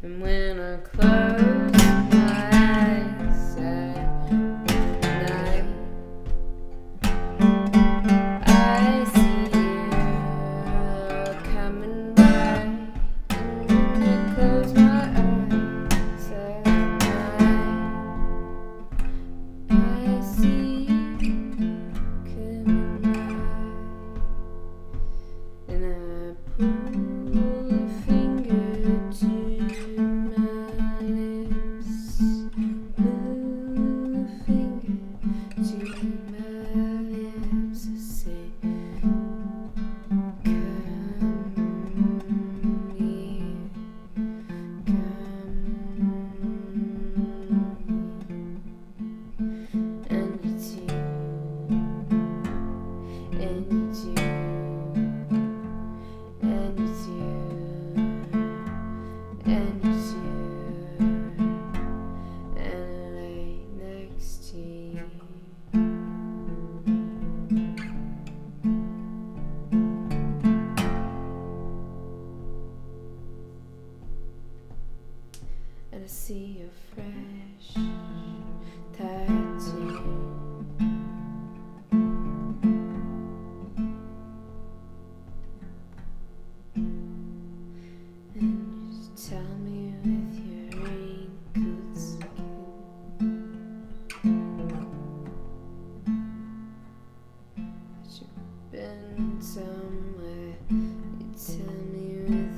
And when I close and you and you and you and I next to you. and I see your fresh. Tell me with your wrinkled skin. That you've been somewhere. You tell me with